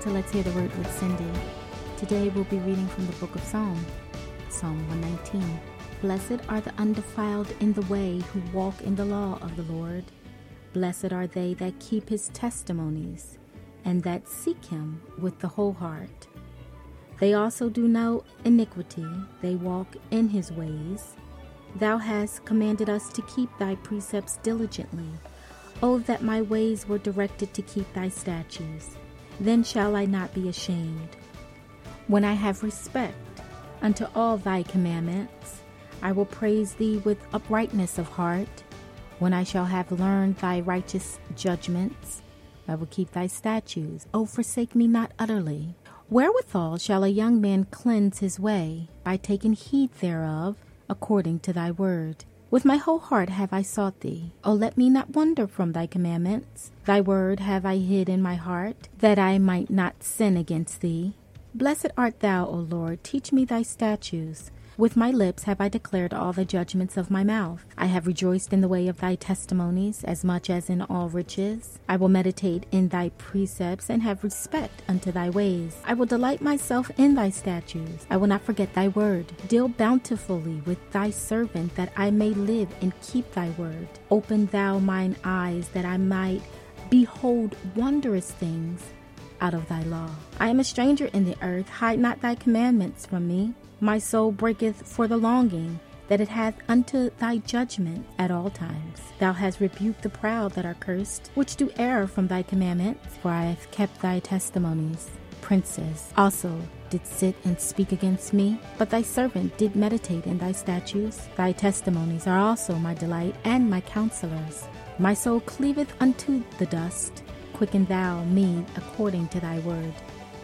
to Let's Hear the Word with Cindy. Today we'll be reading from the book of Psalm, Psalm 119. Blessed are the undefiled in the way who walk in the law of the Lord. Blessed are they that keep his testimonies and that seek him with the whole heart. They also do no iniquity, they walk in his ways. Thou hast commanded us to keep thy precepts diligently. Oh, that my ways were directed to keep thy statutes. Then shall I not be ashamed. When I have respect unto all thy commandments, I will praise thee with uprightness of heart. When I shall have learned thy righteous judgments, I will keep thy statutes. O forsake me not utterly. Wherewithal shall a young man cleanse his way? By taking heed thereof, according to thy word. With my whole heart have I sought thee. O let me not wander from thy commandments. Thy word have I hid in my heart, that I might not sin against thee. Blessed art thou, O Lord. Teach me thy statutes. With my lips have I declared all the judgments of my mouth. I have rejoiced in the way of thy testimonies as much as in all riches. I will meditate in thy precepts and have respect unto thy ways. I will delight myself in thy statutes. I will not forget thy word. Deal bountifully with thy servant that I may live and keep thy word. Open thou mine eyes that I might behold wondrous things out of thy law. I am a stranger in the earth. Hide not thy commandments from me. My soul breaketh for the longing that it hath unto thy judgment at all times. Thou hast rebuked the proud that are cursed, which do err from thy commandments, for I have kept thy testimonies. Princes also did sit and speak against me, but thy servant did meditate in thy statutes. Thy testimonies are also my delight and my counselors. My soul cleaveth unto the dust. Quicken thou me according to thy word.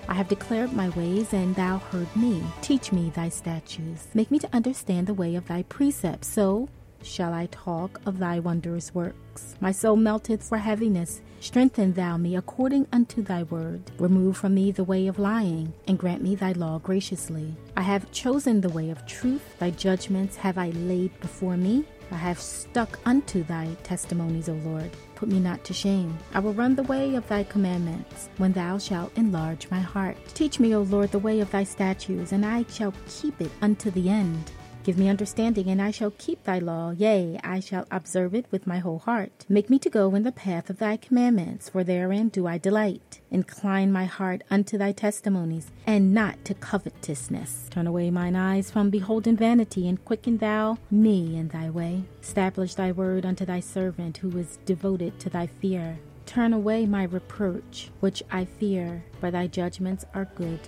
I have declared my ways, and thou heard me. Teach me thy statutes. Make me to understand the way of thy precepts. So shall I talk of thy wondrous works. My soul melteth for heaviness. Strengthen thou me according unto thy word. Remove from me the way of lying, and grant me thy law graciously. I have chosen the way of truth. Thy judgments have I laid before me. I have stuck unto thy testimonies, O Lord. Put me not to shame. I will run the way of thy commandments, when thou shalt enlarge my heart. Teach me, O Lord, the way of thy statutes, and I shall keep it unto the end. Give me understanding, and I shall keep thy law. Yea, I shall observe it with my whole heart. Make me to go in the path of thy commandments, for therein do I delight. Incline my heart unto thy testimonies, and not to covetousness. Turn away mine eyes from beholding vanity, and quicken thou me in thy way. Establish thy word unto thy servant, who is devoted to thy fear. Turn away my reproach, which I fear, for thy judgments are good.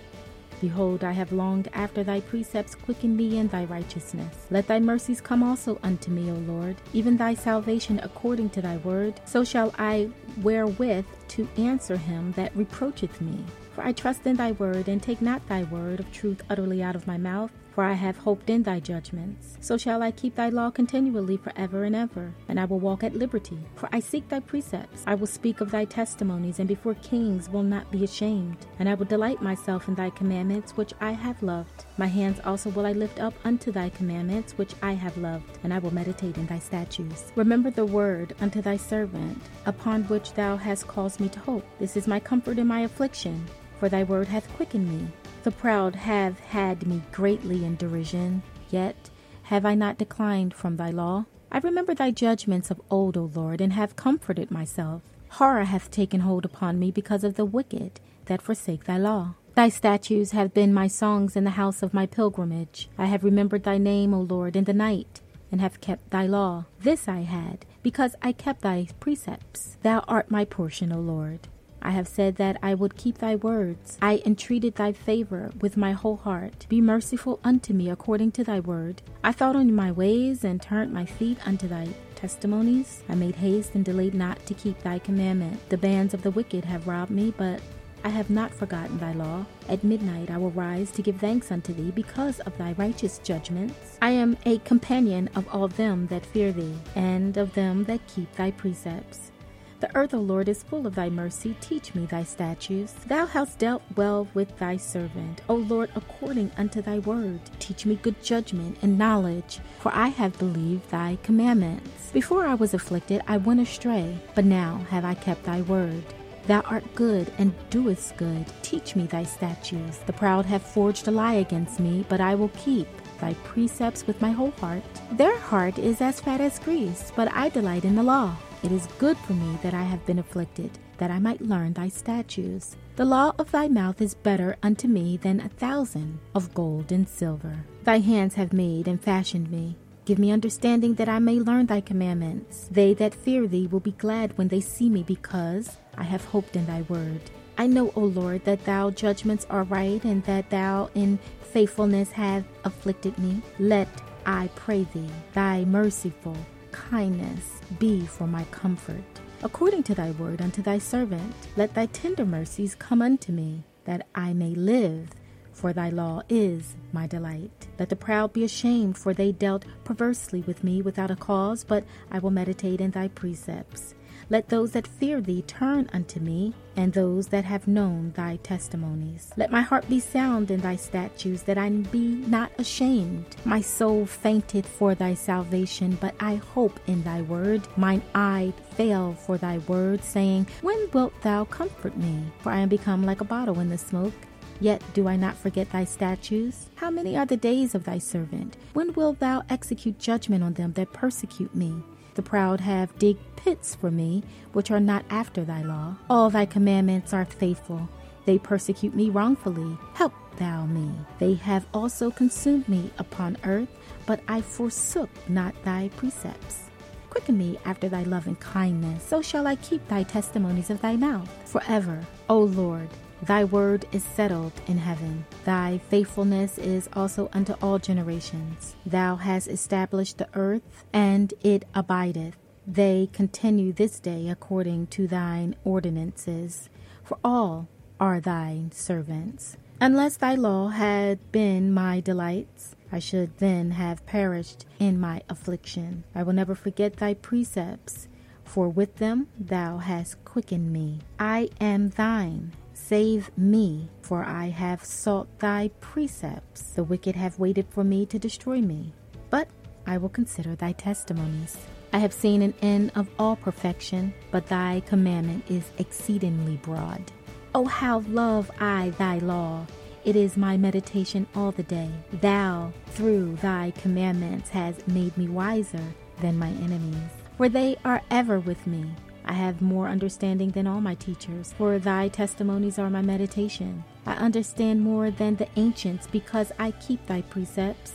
Behold, I have longed after thy precepts, quicken me in thy righteousness. Let thy mercies come also unto me, O Lord, even thy salvation according to thy word. So shall I wherewith to answer him that reproacheth me. For I trust in thy word, and take not thy word of truth utterly out of my mouth. For I have hoped in thy judgments. So shall I keep thy law continually for ever and ever, and I will walk at liberty. For I seek thy precepts. I will speak of thy testimonies, and before kings will not be ashamed. And I will delight myself in thy commandments, which I have loved. My hands also will I lift up unto thy commandments, which I have loved, and I will meditate in thy statutes. Remember the word unto thy servant, upon which thou hast caused me to hope. This is my comfort in my affliction, for thy word hath quickened me. The proud have had me greatly in derision, yet have I not declined from thy law. I remember thy judgments of old, O Lord, and have comforted myself. Horror hath taken hold upon me because of the wicked that forsake thy law. Thy statutes have been my songs in the house of my pilgrimage. I have remembered thy name, O Lord, in the night, and have kept thy law. This I had, because I kept thy precepts. Thou art my portion, O Lord. I have said that I would keep thy words. I entreated thy favor with my whole heart. Be merciful unto me according to thy word. I thought on my ways and turned my feet unto thy testimonies. I made haste and delayed not to keep thy commandment. The bands of the wicked have robbed me, but I have not forgotten thy law. At midnight I will rise to give thanks unto thee because of thy righteous judgments. I am a companion of all them that fear thee, and of them that keep thy precepts. The earth, O Lord, is full of thy mercy. Teach me thy statutes. Thou hast dealt well with thy servant, O Lord, according unto thy word. Teach me good judgment and knowledge, for I have believed thy commandments. Before I was afflicted, I went astray, but now have I kept thy word. Thou art good and doest good. Teach me thy statutes. The proud have forged a lie against me, but I will keep thy precepts with my whole heart. Their heart is as fat as grease, but I delight in the law. It is good for me that I have been afflicted, that I might learn thy statutes. The law of thy mouth is better unto me than a thousand of gold and silver. Thy hands have made and fashioned me. Give me understanding that I may learn thy commandments. They that fear thee will be glad when they see me, because I have hoped in thy word. I know, O Lord, that thou judgments are right, and that thou in faithfulness have afflicted me. Let, I pray thee, thy merciful kindness be for my comfort. According to thy word unto thy servant, let thy tender mercies come unto me, that I may live for thy law is my delight. Let the proud be ashamed, for they dealt perversely with me without a cause, but I will meditate in thy precepts. Let those that fear thee turn unto me, and those that have known thy testimonies. Let my heart be sound in thy statutes, that I be not ashamed. My soul fainted for thy salvation, but I hope in thy word. Mine eye fail for thy word, saying, When wilt thou comfort me? For I am become like a bottle in the smoke. Yet do I not forget thy statutes? How many are the days of thy servant? When wilt thou execute judgment on them that persecute me? The proud have digged pits for me, which are not after thy law. All thy commandments are faithful. They persecute me wrongfully. Help thou me. They have also consumed me upon earth, but I forsook not thy precepts. Quicken me after thy loving kindness, so shall I keep thy testimonies of thy mouth forever. O Lord, Thy word is settled in heaven. Thy faithfulness is also unto all generations. Thou hast established the earth, and it abideth. They continue this day according to thine ordinances, for all are thine servants. Unless thy law had been my delights, I should then have perished in my affliction. I will never forget thy precepts, for with them thou hast quickened me. I am thine Save me, for I have sought thy precepts. The wicked have waited for me to destroy me, but I will consider thy testimonies. I have seen an end of all perfection, but thy commandment is exceedingly broad. Oh, how love I thy law! It is my meditation all the day. Thou, through thy commandments, hast made me wiser than my enemies, for they are ever with me. I have more understanding than all my teachers, for thy testimonies are my meditation. I understand more than the ancients because I keep thy precepts.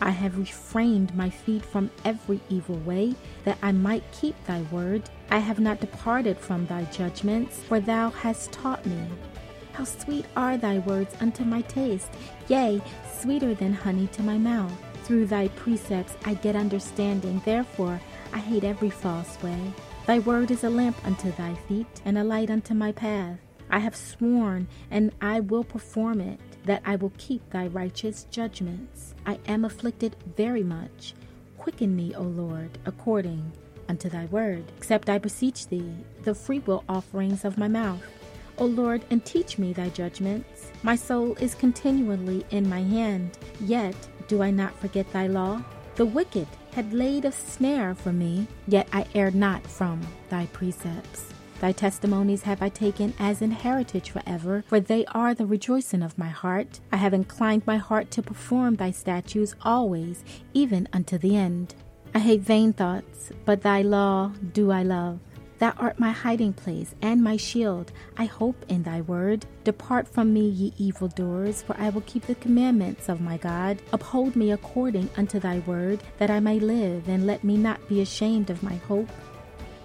I have refrained my feet from every evil way, that I might keep thy word. I have not departed from thy judgments, for thou hast taught me. How sweet are thy words unto my taste, yea, sweeter than honey to my mouth. Through thy precepts I get understanding, therefore I hate every false way. Thy word is a lamp unto thy feet, and a light unto my path. I have sworn, and I will perform it, that I will keep thy righteous judgments. I am afflicted very much. Quicken me, O Lord, according unto thy word. Accept, I beseech thee, the freewill offerings of my mouth. O Lord, and teach me thy judgments. My soul is continually in my hand, yet do I not forget thy law. The wicked had laid a snare for me, yet I erred not from thy precepts. Thy testimonies have I taken as an heritage forever, for they are the rejoicing of my heart. I have inclined my heart to perform thy statutes always, even unto the end. I hate vain thoughts, but thy law do I love. Thou art my hiding place and my shield. I hope in thy word. Depart from me, ye evildoers, for I will keep the commandments of my God. Uphold me according unto thy word, that I may live, and let me not be ashamed of my hope.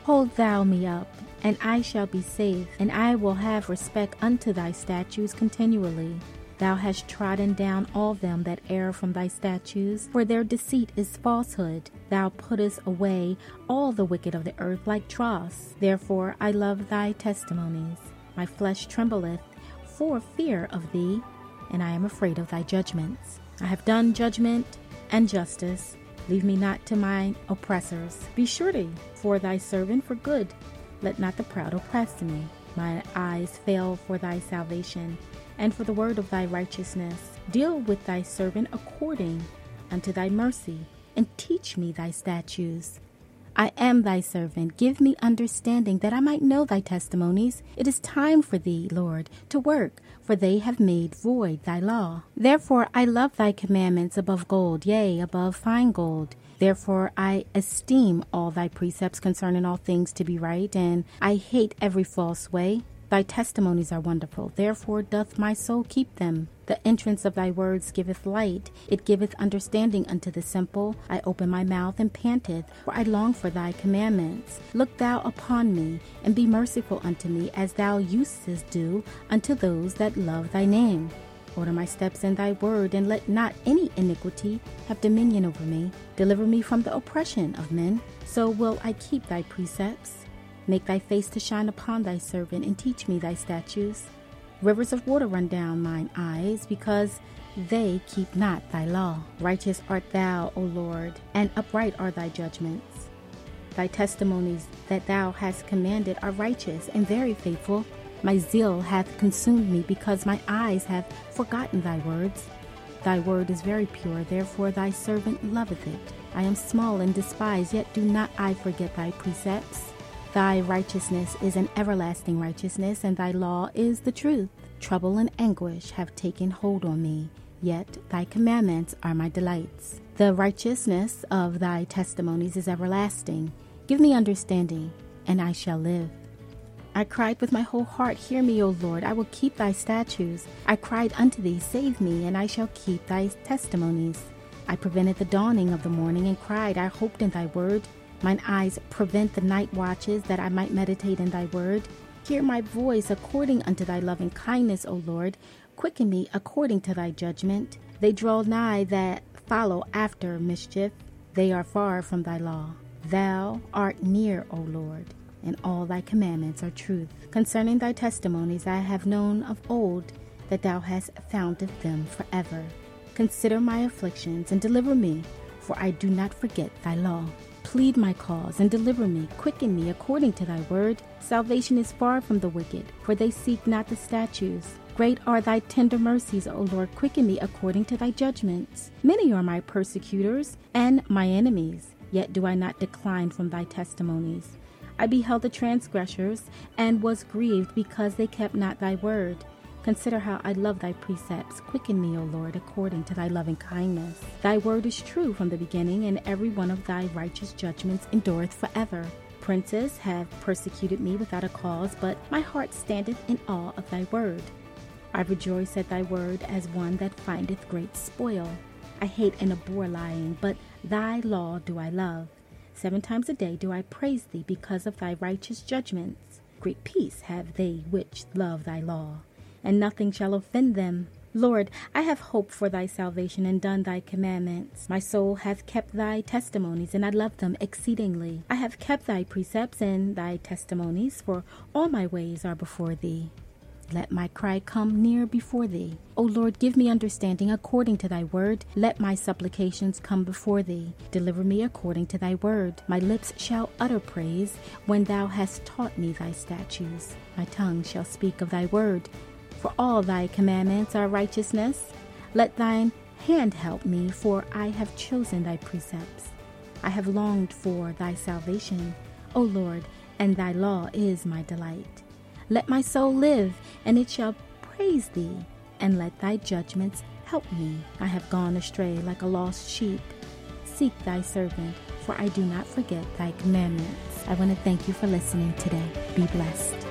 Hold thou me up, and I shall be safe, and I will have respect unto thy statutes continually. Thou hast trodden down all them that err from thy statutes, for their deceit is falsehood. Thou puttest away all the wicked of the earth like dross. Therefore I love thy testimonies. My flesh trembleth for fear of thee, and I am afraid of thy judgments. I have done judgment and justice. Leave me not to mine oppressors. Be surety for thy servant for good. Let not the proud oppress me. My eyes fail for thy salvation and for the word of thy righteousness. Deal with thy servant according unto thy mercy, and teach me thy statutes. I am thy servant. Give me understanding that I might know thy testimonies. It is time for thee, Lord, to work, for they have made void thy law. Therefore I love thy commandments above gold, yea, above fine gold. Therefore I esteem all thy precepts concerning all things to be right, and I hate every false way. Thy testimonies are wonderful, therefore doth my soul keep them. The entrance of thy words giveth light, it giveth understanding unto the simple. I open my mouth and panteth, for I long for thy commandments. Look thou upon me, and be merciful unto me, as thou usest do unto those that love thy name. Order my steps in thy word, and let not any iniquity have dominion over me. Deliver me from the oppression of men, so will I keep thy precepts. Make thy face to shine upon thy servant, and teach me thy statutes. Rivers of water run down mine eyes, because they keep not thy law. Righteous art thou, O Lord, and upright are thy judgments. Thy testimonies that thou hast commanded are righteous and very faithful. My zeal hath consumed me, because my eyes have forgotten thy words. Thy word is very pure, therefore thy servant loveth it. I am small and despised, yet do not I forget thy precepts. Thy righteousness is an everlasting righteousness, and thy law is the truth. Trouble and anguish have taken hold on me, yet thy commandments are my delights. The righteousness of thy testimonies is everlasting. Give me understanding, and I shall live. I cried with my whole heart, Hear me, O Lord, I will keep thy statutes. I cried unto thee, Save me, and I shall keep thy testimonies. I prevented the dawning of the morning and cried, I hoped in thy word. Mine eyes prevent the night watches, that I might meditate in thy word. Hear my voice according unto thy loving kindness, O Lord. Quicken me according to thy judgment. They draw nigh that follow after mischief. They are far from thy law. Thou art near, O Lord, and all thy commandments are truth. Concerning thy testimonies I have known of old that thou hast founded them forever. Consider my afflictions and deliver me, for I do not forget thy law. Plead my cause and deliver me. Quicken me according to thy word. Salvation is far from the wicked, for they seek not the statutes. Great are thy tender mercies, O Lord. Quicken me according to thy judgments. Many are my persecutors and my enemies, yet do I not decline from thy testimonies. I beheld the transgressors and was grieved because they kept not thy word. Consider how I love thy precepts. Quicken me, O Lord, according to thy loving kindness. Thy word is true from the beginning, and every one of thy righteous judgments endureth forever. Princes have persecuted me without a cause, but my heart standeth in awe of thy word. I rejoice at thy word as one that findeth great spoil. I hate and abhor lying, but thy law do I love. Seven times a day do I praise thee because of thy righteous judgments. Great peace have they which love thy law and nothing shall offend them. Lord, I have hoped for thy salvation and done thy commandments. My soul hath kept thy testimonies, and I love them exceedingly. I have kept thy precepts and thy testimonies, for all my ways are before thee. Let my cry come near before thee. O Lord, give me understanding according to thy word. Let my supplications come before thee. Deliver me according to thy word. My lips shall utter praise when thou hast taught me thy statutes. My tongue shall speak of thy word for all thy commandments are righteousness. Let thine hand help me, for I have chosen thy precepts. I have longed for thy salvation, O Lord, and thy law is my delight. Let my soul live, and it shall praise thee, and let thy judgments help me. I have gone astray like a lost sheep. Seek thy servant, for I do not forget thy commandments. I want to thank you for listening today. Be blessed.